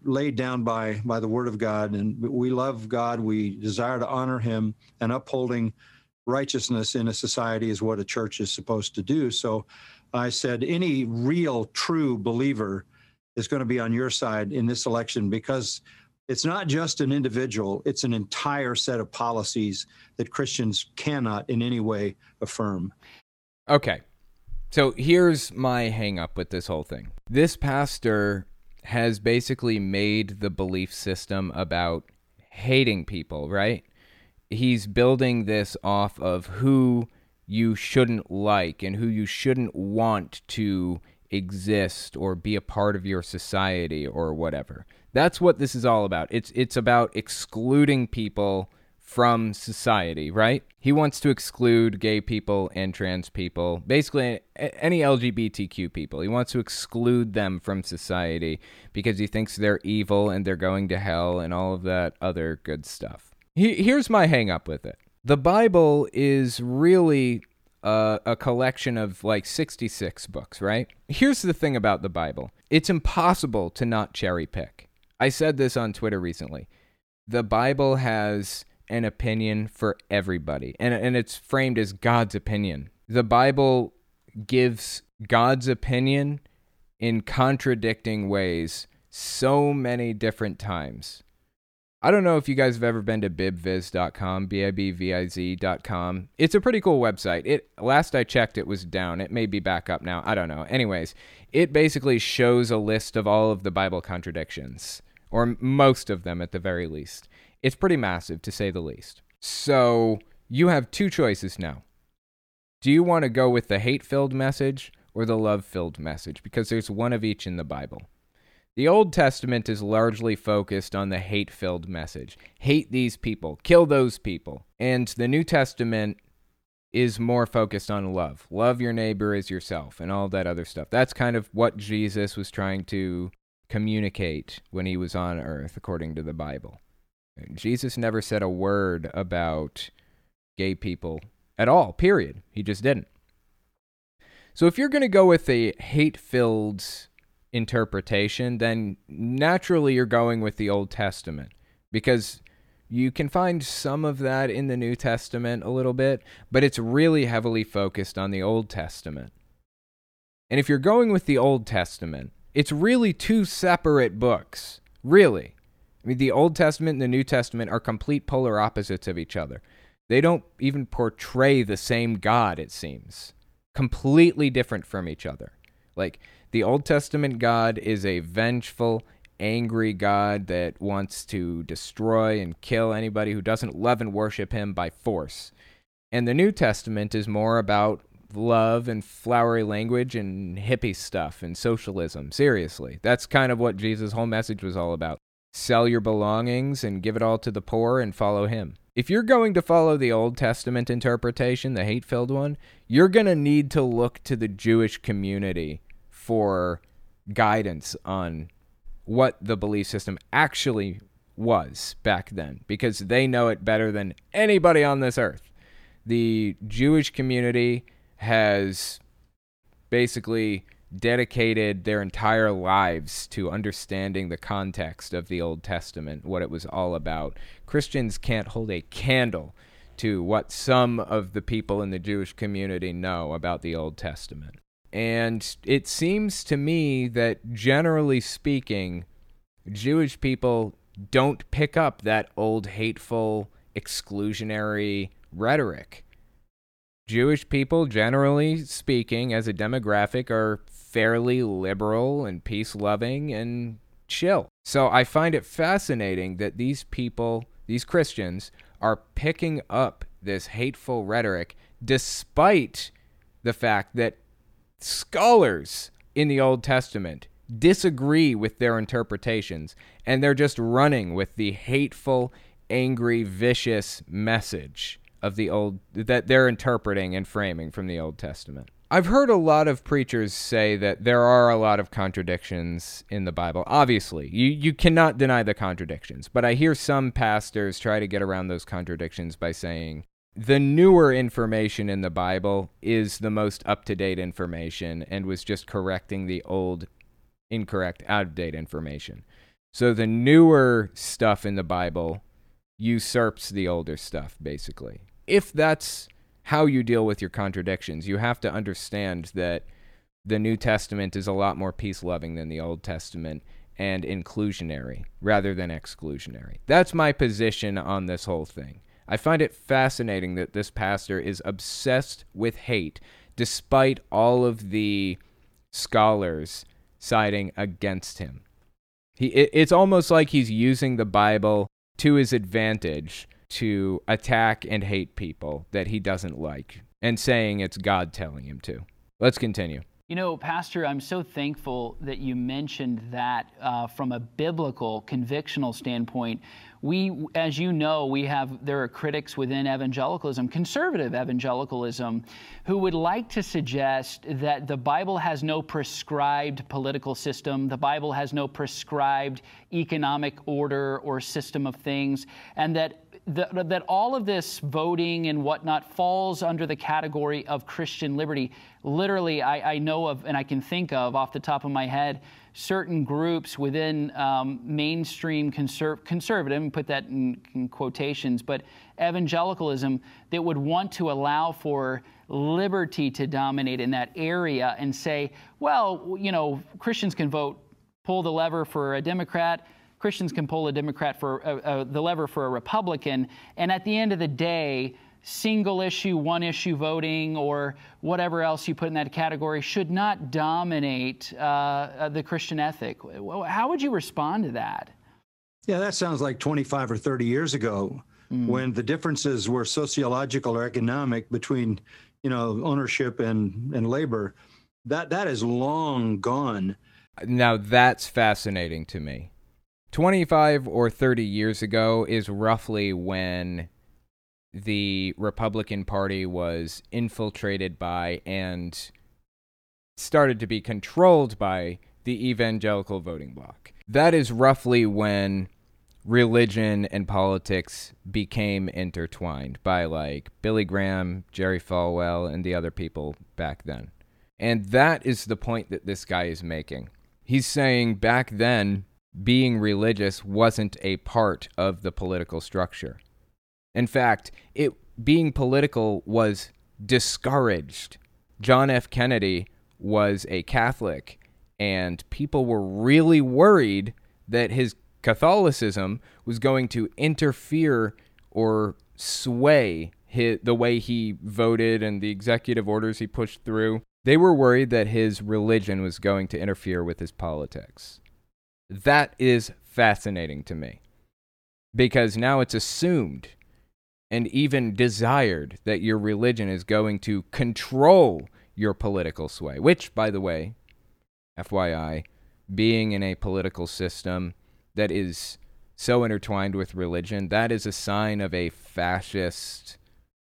laid down by by the word of God and we love God we desire to honor him and upholding righteousness in a society is what a church is supposed to do so I said any real true believer is going to be on your side in this election because it's not just an individual it's an entire set of policies that Christians cannot in any way affirm okay so here's my hang up with this whole thing this pastor has basically made the belief system about hating people, right? He's building this off of who you shouldn't like and who you shouldn't want to exist or be a part of your society or whatever. That's what this is all about. It's it's about excluding people from society, right? He wants to exclude gay people and trans people, basically any LGBTQ people. He wants to exclude them from society because he thinks they're evil and they're going to hell and all of that other good stuff. here's my hang up with it. The Bible is really a, a collection of like 66 books, right? Here's the thing about the Bible. It's impossible to not cherry pick. I said this on Twitter recently. The Bible has an opinion for everybody, and, and it's framed as God's opinion. The Bible gives God's opinion in contradicting ways so many different times. I don't know if you guys have ever been to bibviz.com, B I B V I Z.com. It's a pretty cool website. It last I checked it was down. It may be back up now. I don't know. Anyways, it basically shows a list of all of the Bible contradictions or most of them at the very least. It's pretty massive, to say the least. So you have two choices now. Do you want to go with the hate filled message or the love filled message? Because there's one of each in the Bible. The Old Testament is largely focused on the hate filled message hate these people, kill those people. And the New Testament is more focused on love. Love your neighbor as yourself and all that other stuff. That's kind of what Jesus was trying to communicate when he was on earth, according to the Bible. Jesus never said a word about gay people at all, period. He just didn't. So if you're going to go with a hate filled interpretation, then naturally you're going with the Old Testament because you can find some of that in the New Testament a little bit, but it's really heavily focused on the Old Testament. And if you're going with the Old Testament, it's really two separate books. Really. I mean, the Old Testament and the New Testament are complete polar opposites of each other. They don't even portray the same God, it seems. Completely different from each other. Like, the Old Testament God is a vengeful, angry God that wants to destroy and kill anybody who doesn't love and worship him by force. And the New Testament is more about love and flowery language and hippie stuff and socialism. Seriously. That's kind of what Jesus' whole message was all about sell your belongings and give it all to the poor and follow him. If you're going to follow the Old Testament interpretation, the hate filled one, you're going to need to look to the Jewish community for guidance on what the belief system actually was back then because they know it better than anybody on this earth. The Jewish community has basically dedicated their entire lives to understanding the context of the Old Testament, what it was all about. Christians can't hold a candle to what some of the people in the Jewish community know about the Old Testament. And it seems to me that generally speaking, Jewish people don't pick up that old hateful, exclusionary rhetoric. Jewish people, generally speaking, as a demographic, are fairly liberal and peace loving and chill. So I find it fascinating that these people, these Christians, are picking up this hateful rhetoric despite the fact that scholars in the Old Testament disagree with their interpretations and they're just running with the hateful, angry, vicious message of the old that they're interpreting and framing from the Old Testament. I've heard a lot of preachers say that there are a lot of contradictions in the Bible. Obviously, you, you cannot deny the contradictions, but I hear some pastors try to get around those contradictions by saying the newer information in the Bible is the most up to date information and was just correcting the old, incorrect, out of date information. So the newer stuff in the Bible usurps the older stuff, basically. If that's how you deal with your contradictions. You have to understand that the New Testament is a lot more peace loving than the Old Testament and inclusionary rather than exclusionary. That's my position on this whole thing. I find it fascinating that this pastor is obsessed with hate despite all of the scholars siding against him. He, it, it's almost like he's using the Bible to his advantage to attack and hate people that he doesn't like and saying it's God telling him to. Let's continue. You know, Pastor, I'm so thankful that you mentioned that uh, from a biblical, convictional standpoint. we, as you know, we have there are critics within evangelicalism, conservative evangelicalism, who would like to suggest that the Bible has no prescribed political system, the Bible has no prescribed economic order or system of things, and that the, that all of this voting and whatnot falls under the category of Christian liberty. Literally, I, I, know of and I can think of off the top of my head certain groups within um, mainstream conser- conservative, put that in, in quotations, but evangelicalism that would want to allow for liberty to dominate in that area and say, well, you know, Christians can vote, pull the lever for a Democrat Christians can pull a Democrat for uh, uh, the lever for a Republican, and at the end of the day, single issue, one issue voting, or whatever else you put in that category should not dominate uh, uh the Christian ethic. How would you respond to that? Yeah, that sounds like 25 or 30 years ago mm. when the differences were sociological or economic between, you know, ownership and, and labor. That that is long gone. Now that's fascinating to me 25 or 30 years ago is roughly when the Republican Party was infiltrated by and started to be controlled by the evangelical voting bloc. That is roughly when religion and politics became intertwined by like Billy Graham, Jerry Falwell, and the other people back then. And that is the point that this guy is making. He's saying back then, being religious wasn't a part of the political structure. In fact, it being political was discouraged. John F. Kennedy was a Catholic, and people were really worried that his Catholicism was going to interfere or sway his, the way he voted and the executive orders he pushed through. They were worried that his religion was going to interfere with his politics. That is fascinating to me because now it's assumed and even desired that your religion is going to control your political sway, which, by the way, FYI, being in a political system that is so intertwined with religion, that is a sign of a fascist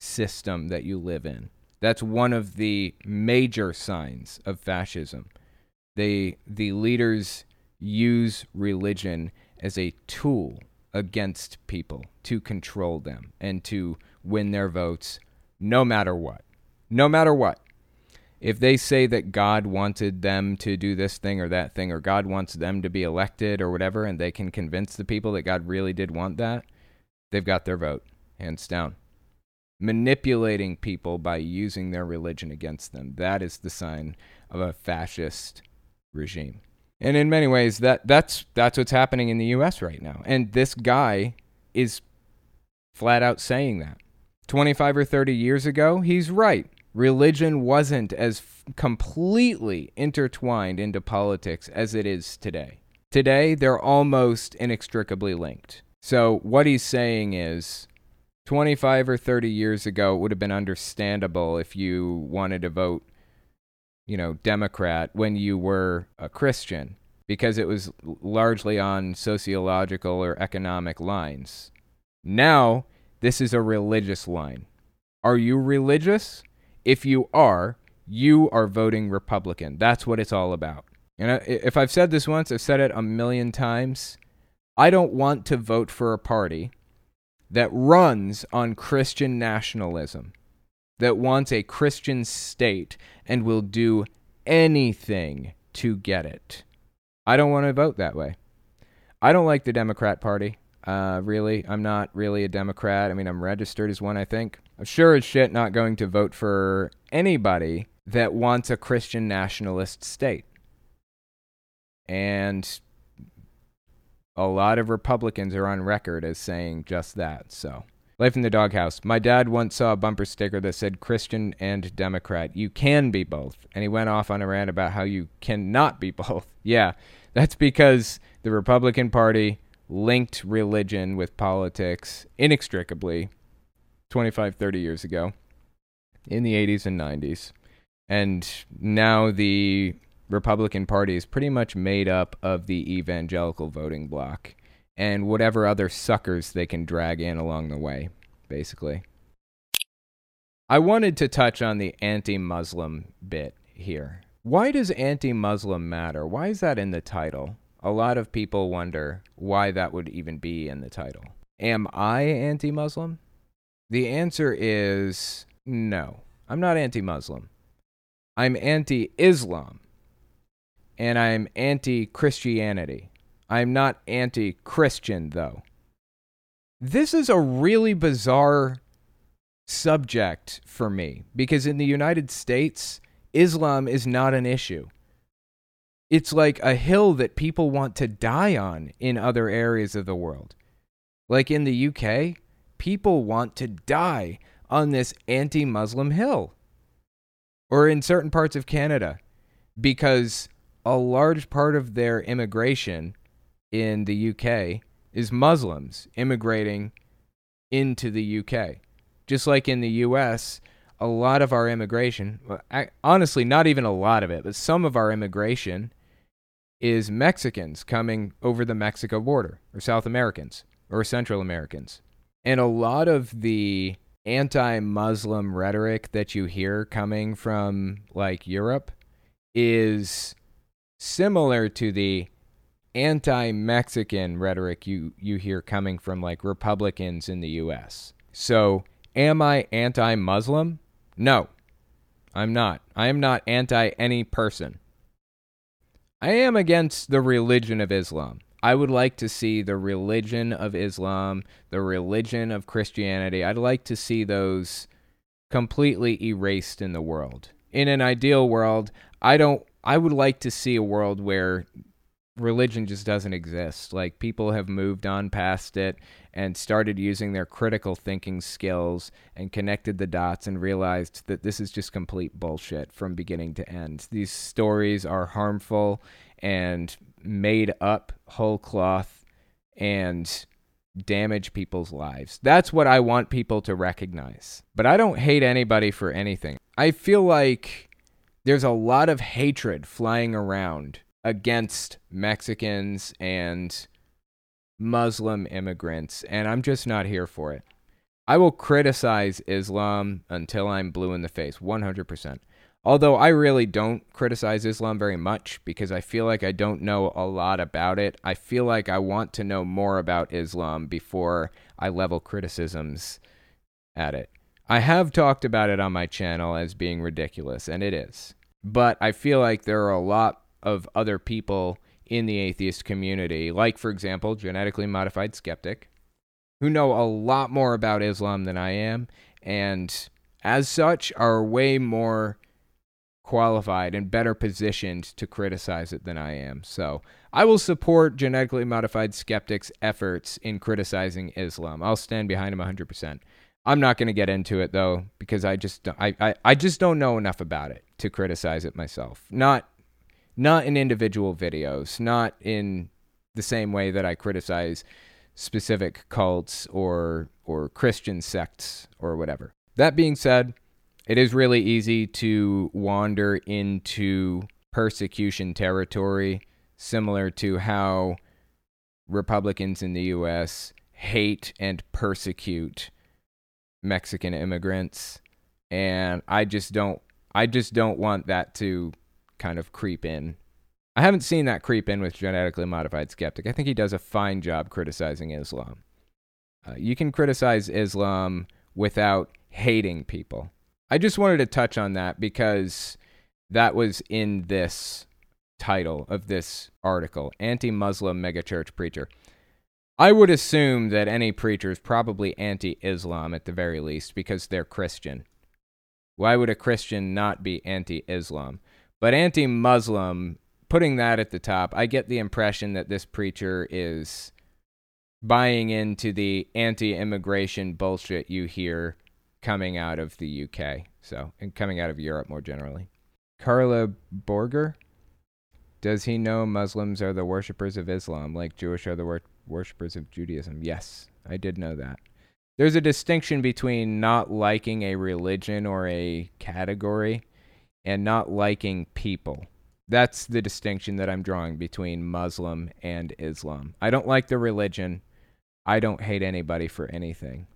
system that you live in. That's one of the major signs of fascism. They, the leaders use religion as a tool against people to control them and to win their votes no matter what. No matter what. If they say that God wanted them to do this thing or that thing, or God wants them to be elected or whatever, and they can convince the people that God really did want that, they've got their vote, hands down. Manipulating people by using their religion against them, that is the sign of a fascist regime. And in many ways, that that's that's what's happening in the U.S. right now. And this guy is flat out saying that. 25 or 30 years ago, he's right. Religion wasn't as f- completely intertwined into politics as it is today. Today, they're almost inextricably linked. So, what he's saying is 25 or 30 years ago, it would have been understandable if you wanted to vote you know, Democrat when you were a Christian because it was largely on sociological or economic lines. Now, this is a religious line. Are you religious? If you are, you are voting Republican. That's what it's all about. And if I've said this once, I've said it a million times. I don't want to vote for a party that runs on Christian nationalism that wants a Christian state and will do anything to get it. I don't want to vote that way. I don't like the Democrat Party. Uh, really, I'm not really a Democrat. I mean, I'm registered as one, I think. I'm sure as shit not going to vote for anybody that wants a Christian nationalist state. And a lot of Republicans are on record as saying just that. So Life in the Doghouse. My dad once saw a bumper sticker that said Christian and Democrat. You can be both. And he went off on a rant about how you cannot be both. Yeah, that's because the Republican Party linked religion with politics inextricably 25, 30 years ago in the 80s and 90s. And now the Republican Party is pretty much made up of the evangelical voting bloc and whatever other suckers they can drag in along the way, basically. I wanted to touch on the anti Muslim bit here. Why does anti Muslim matter? Why is that in the title? A lot of people wonder why that would even be in the title. Am I anti Muslim? The answer is no. I'm not anti Muslim. I'm anti Islam. And I'm anti Christianity. I'm not anti Christian, though. This is a really bizarre subject for me because in the United States, Islam is not an issue. It's like a hill that people want to die on in other areas of the world. Like in the UK, people want to die on this anti Muslim hill. Or in certain parts of Canada, because a large part of their immigration in the UK is Muslims immigrating into the UK. Just like in the US, a lot of our immigration, honestly, not even a lot of it, but some of our immigration is Mexicans coming over the Mexico border, or South Americans, or Central Americans. And a lot of the anti Muslim rhetoric that you hear coming from like Europe is similar to the anti Mexican rhetoric you, you hear coming from like Republicans in the US. So Am I anti Muslim? No, I'm not. I am not anti any person. I am against the religion of Islam. I would like to see the religion of Islam, the religion of Christianity, I'd like to see those completely erased in the world. In an ideal world, I don't I would like to see a world where religion just doesn't exist. Like people have moved on past it and started using their critical thinking skills and connected the dots and realized that this is just complete bullshit from beginning to end. These stories are harmful and made up whole cloth and damage people's lives. That's what I want people to recognize. But I don't hate anybody for anything. I feel like there's a lot of hatred flying around against Mexicans and Muslim immigrants, and I'm just not here for it. I will criticize Islam until I'm blue in the face, 100%. Although I really don't criticize Islam very much because I feel like I don't know a lot about it. I feel like I want to know more about Islam before I level criticisms at it. I have talked about it on my channel as being ridiculous, and it is. But I feel like there are a lot of other people in the atheist community, like, for example, genetically modified skeptic, who know a lot more about Islam than I am, and as such are way more qualified and better positioned to criticize it than I am. So I will support genetically modified skeptics' efforts in criticizing Islam. I'll stand behind him 100%. I'm not going to get into it though because I just I, I I just don't know enough about it to criticize it myself. Not not in individual videos, not in the same way that I criticize specific cults or or Christian sects or whatever. That being said, it is really easy to wander into persecution territory similar to how Republicans in the US hate and persecute Mexican immigrants and I just don't I just don't want that to kind of creep in. I haven't seen that creep in with genetically modified skeptic. I think he does a fine job criticizing Islam. Uh, you can criticize Islam without hating people. I just wanted to touch on that because that was in this title of this article Anti Muslim megachurch preacher. I would assume that any preacher is probably anti Islam at the very least because they're Christian. Why would a Christian not be anti Islam? But anti Muslim, putting that at the top, I get the impression that this preacher is buying into the anti immigration bullshit you hear coming out of the UK. So, and coming out of Europe more generally. Carla Borger? Does he know Muslims are the worshippers of Islam, like Jewish are the wor- worshippers of Judaism? Yes, I did know that. There's a distinction between not liking a religion or a category and not liking people. That's the distinction that I'm drawing between Muslim and Islam. I don't like the religion. I don't hate anybody for anything.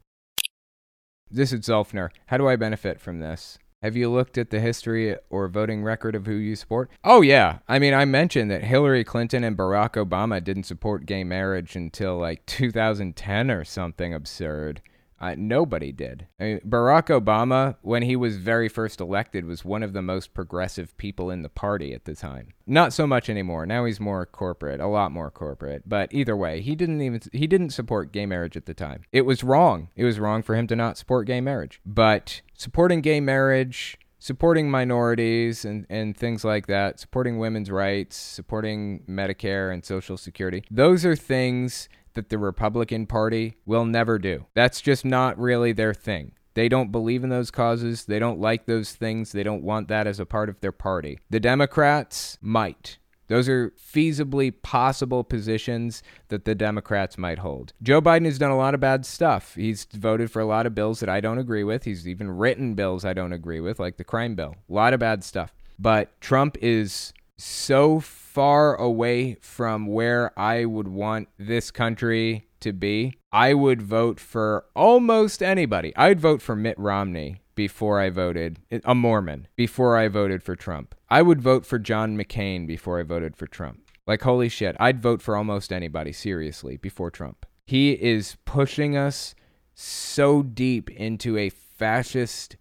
This is Zolfner. How do I benefit from this? Have you looked at the history or voting record of who you support? Oh, yeah. I mean, I mentioned that Hillary Clinton and Barack Obama didn't support gay marriage until like 2010 or something absurd. Uh, nobody did. I mean, Barack Obama, when he was very first elected, was one of the most progressive people in the party at the time. Not so much anymore. Now he's more corporate, a lot more corporate. But either way, he didn't even he didn't support gay marriage at the time. It was wrong. It was wrong for him to not support gay marriage. But supporting gay marriage supporting minorities and, and things like that, supporting women's rights, supporting Medicare and Social Security. Those are things that the Republican Party will never do. That's just not really their thing. They don't believe in those causes. They don't like those things. They don't want that as a part of their party. The Democrats might. Those are feasibly possible positions that the Democrats might hold. Joe Biden has done a lot of bad stuff. He's voted for a lot of bills that I don't agree with. He's even written bills I don't agree with, like the crime bill. A lot of bad stuff. But Trump is so far away from where I would want this country to be. I would vote for almost anybody. I'd vote for Mitt Romney before I voted, a Mormon, before I voted for Trump. I would vote for John McCain before I voted for Trump. Like, holy shit, I'd vote for almost anybody, seriously, before Trump. He is pushing us so deep into a fascist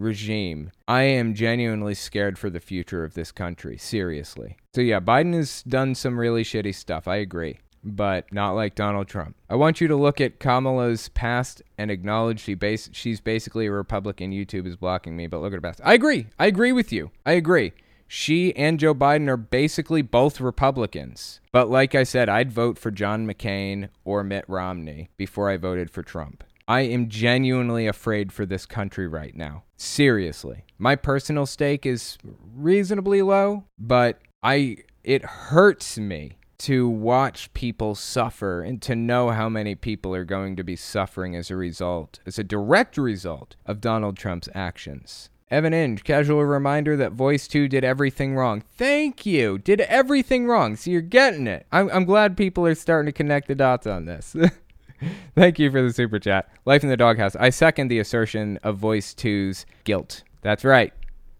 regime. I am genuinely scared for the future of this country, seriously. So, yeah, Biden has done some really shitty stuff. I agree. But not like Donald Trump. I want you to look at Kamala's past and acknowledge she base she's basically a Republican. YouTube is blocking me, but look at her past. I agree. I agree with you. I agree. She and Joe Biden are basically both Republicans. But like I said, I'd vote for John McCain or Mitt Romney before I voted for Trump. I am genuinely afraid for this country right now. Seriously. My personal stake is reasonably low, but I it hurts me to watch people suffer and to know how many people are going to be suffering as a result, as a direct result of Donald Trump's actions. Evan Inge, casual reminder that Voice 2 did everything wrong. Thank you. Did everything wrong. So you're getting it. I'm, I'm glad people are starting to connect the dots on this. Thank you for the super chat. Life in the Doghouse. I second the assertion of Voice 2's guilt. That's right.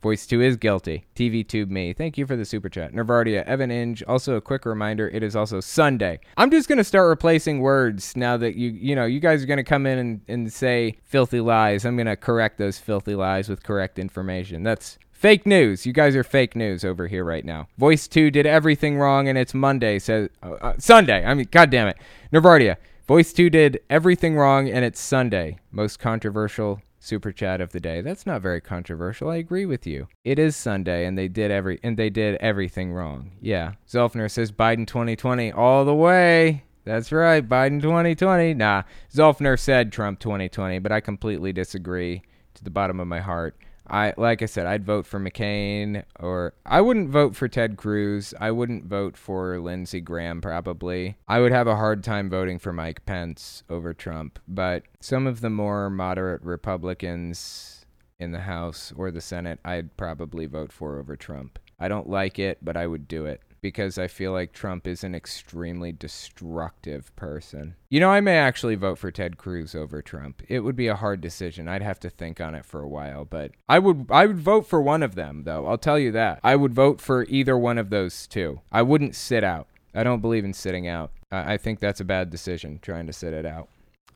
Voice 2 is guilty. TV Tube me. Thank you for the super chat. Nervardia, Evan Inge. Also a quick reminder, it is also Sunday. I'm just gonna start replacing words now that you you know, you guys are gonna come in and, and say filthy lies. I'm gonna correct those filthy lies with correct information. That's Fake news. You guys are fake news over here right now. Voice 2 did everything wrong and it's Monday. Says uh, uh, Sunday. I mean, god damn it. Nervardia. Voice 2 did everything wrong and it's Sunday. Most controversial super chat of the day. That's not very controversial. I agree with you. It is Sunday and they did every and they did everything wrong. Yeah. Zolfner says Biden 2020 all the way. That's right, Biden 2020. Nah, Zolfner said Trump 2020, but I completely disagree to the bottom of my heart. I like I said, I'd vote for McCain or I wouldn't vote for Ted Cruz. I wouldn't vote for Lindsey Graham probably. I would have a hard time voting for Mike Pence over Trump, but some of the more moderate Republicans in the House or the Senate, I'd probably vote for over Trump. I don't like it, but I would do it because I feel like Trump is an extremely destructive person. You know, I may actually vote for Ted Cruz over Trump. It would be a hard decision. I'd have to think on it for a while, but I would I would vote for one of them though. I'll tell you that. I would vote for either one of those two. I wouldn't sit out. I don't believe in sitting out. I think that's a bad decision trying to sit it out.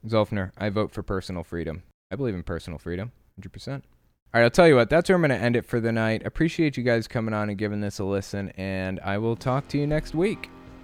Zolfner, I vote for personal freedom. I believe in personal freedom, 100%. All right, I'll tell you what, that's where I'm going to end it for the night. Appreciate you guys coming on and giving this a listen, and I will talk to you next week.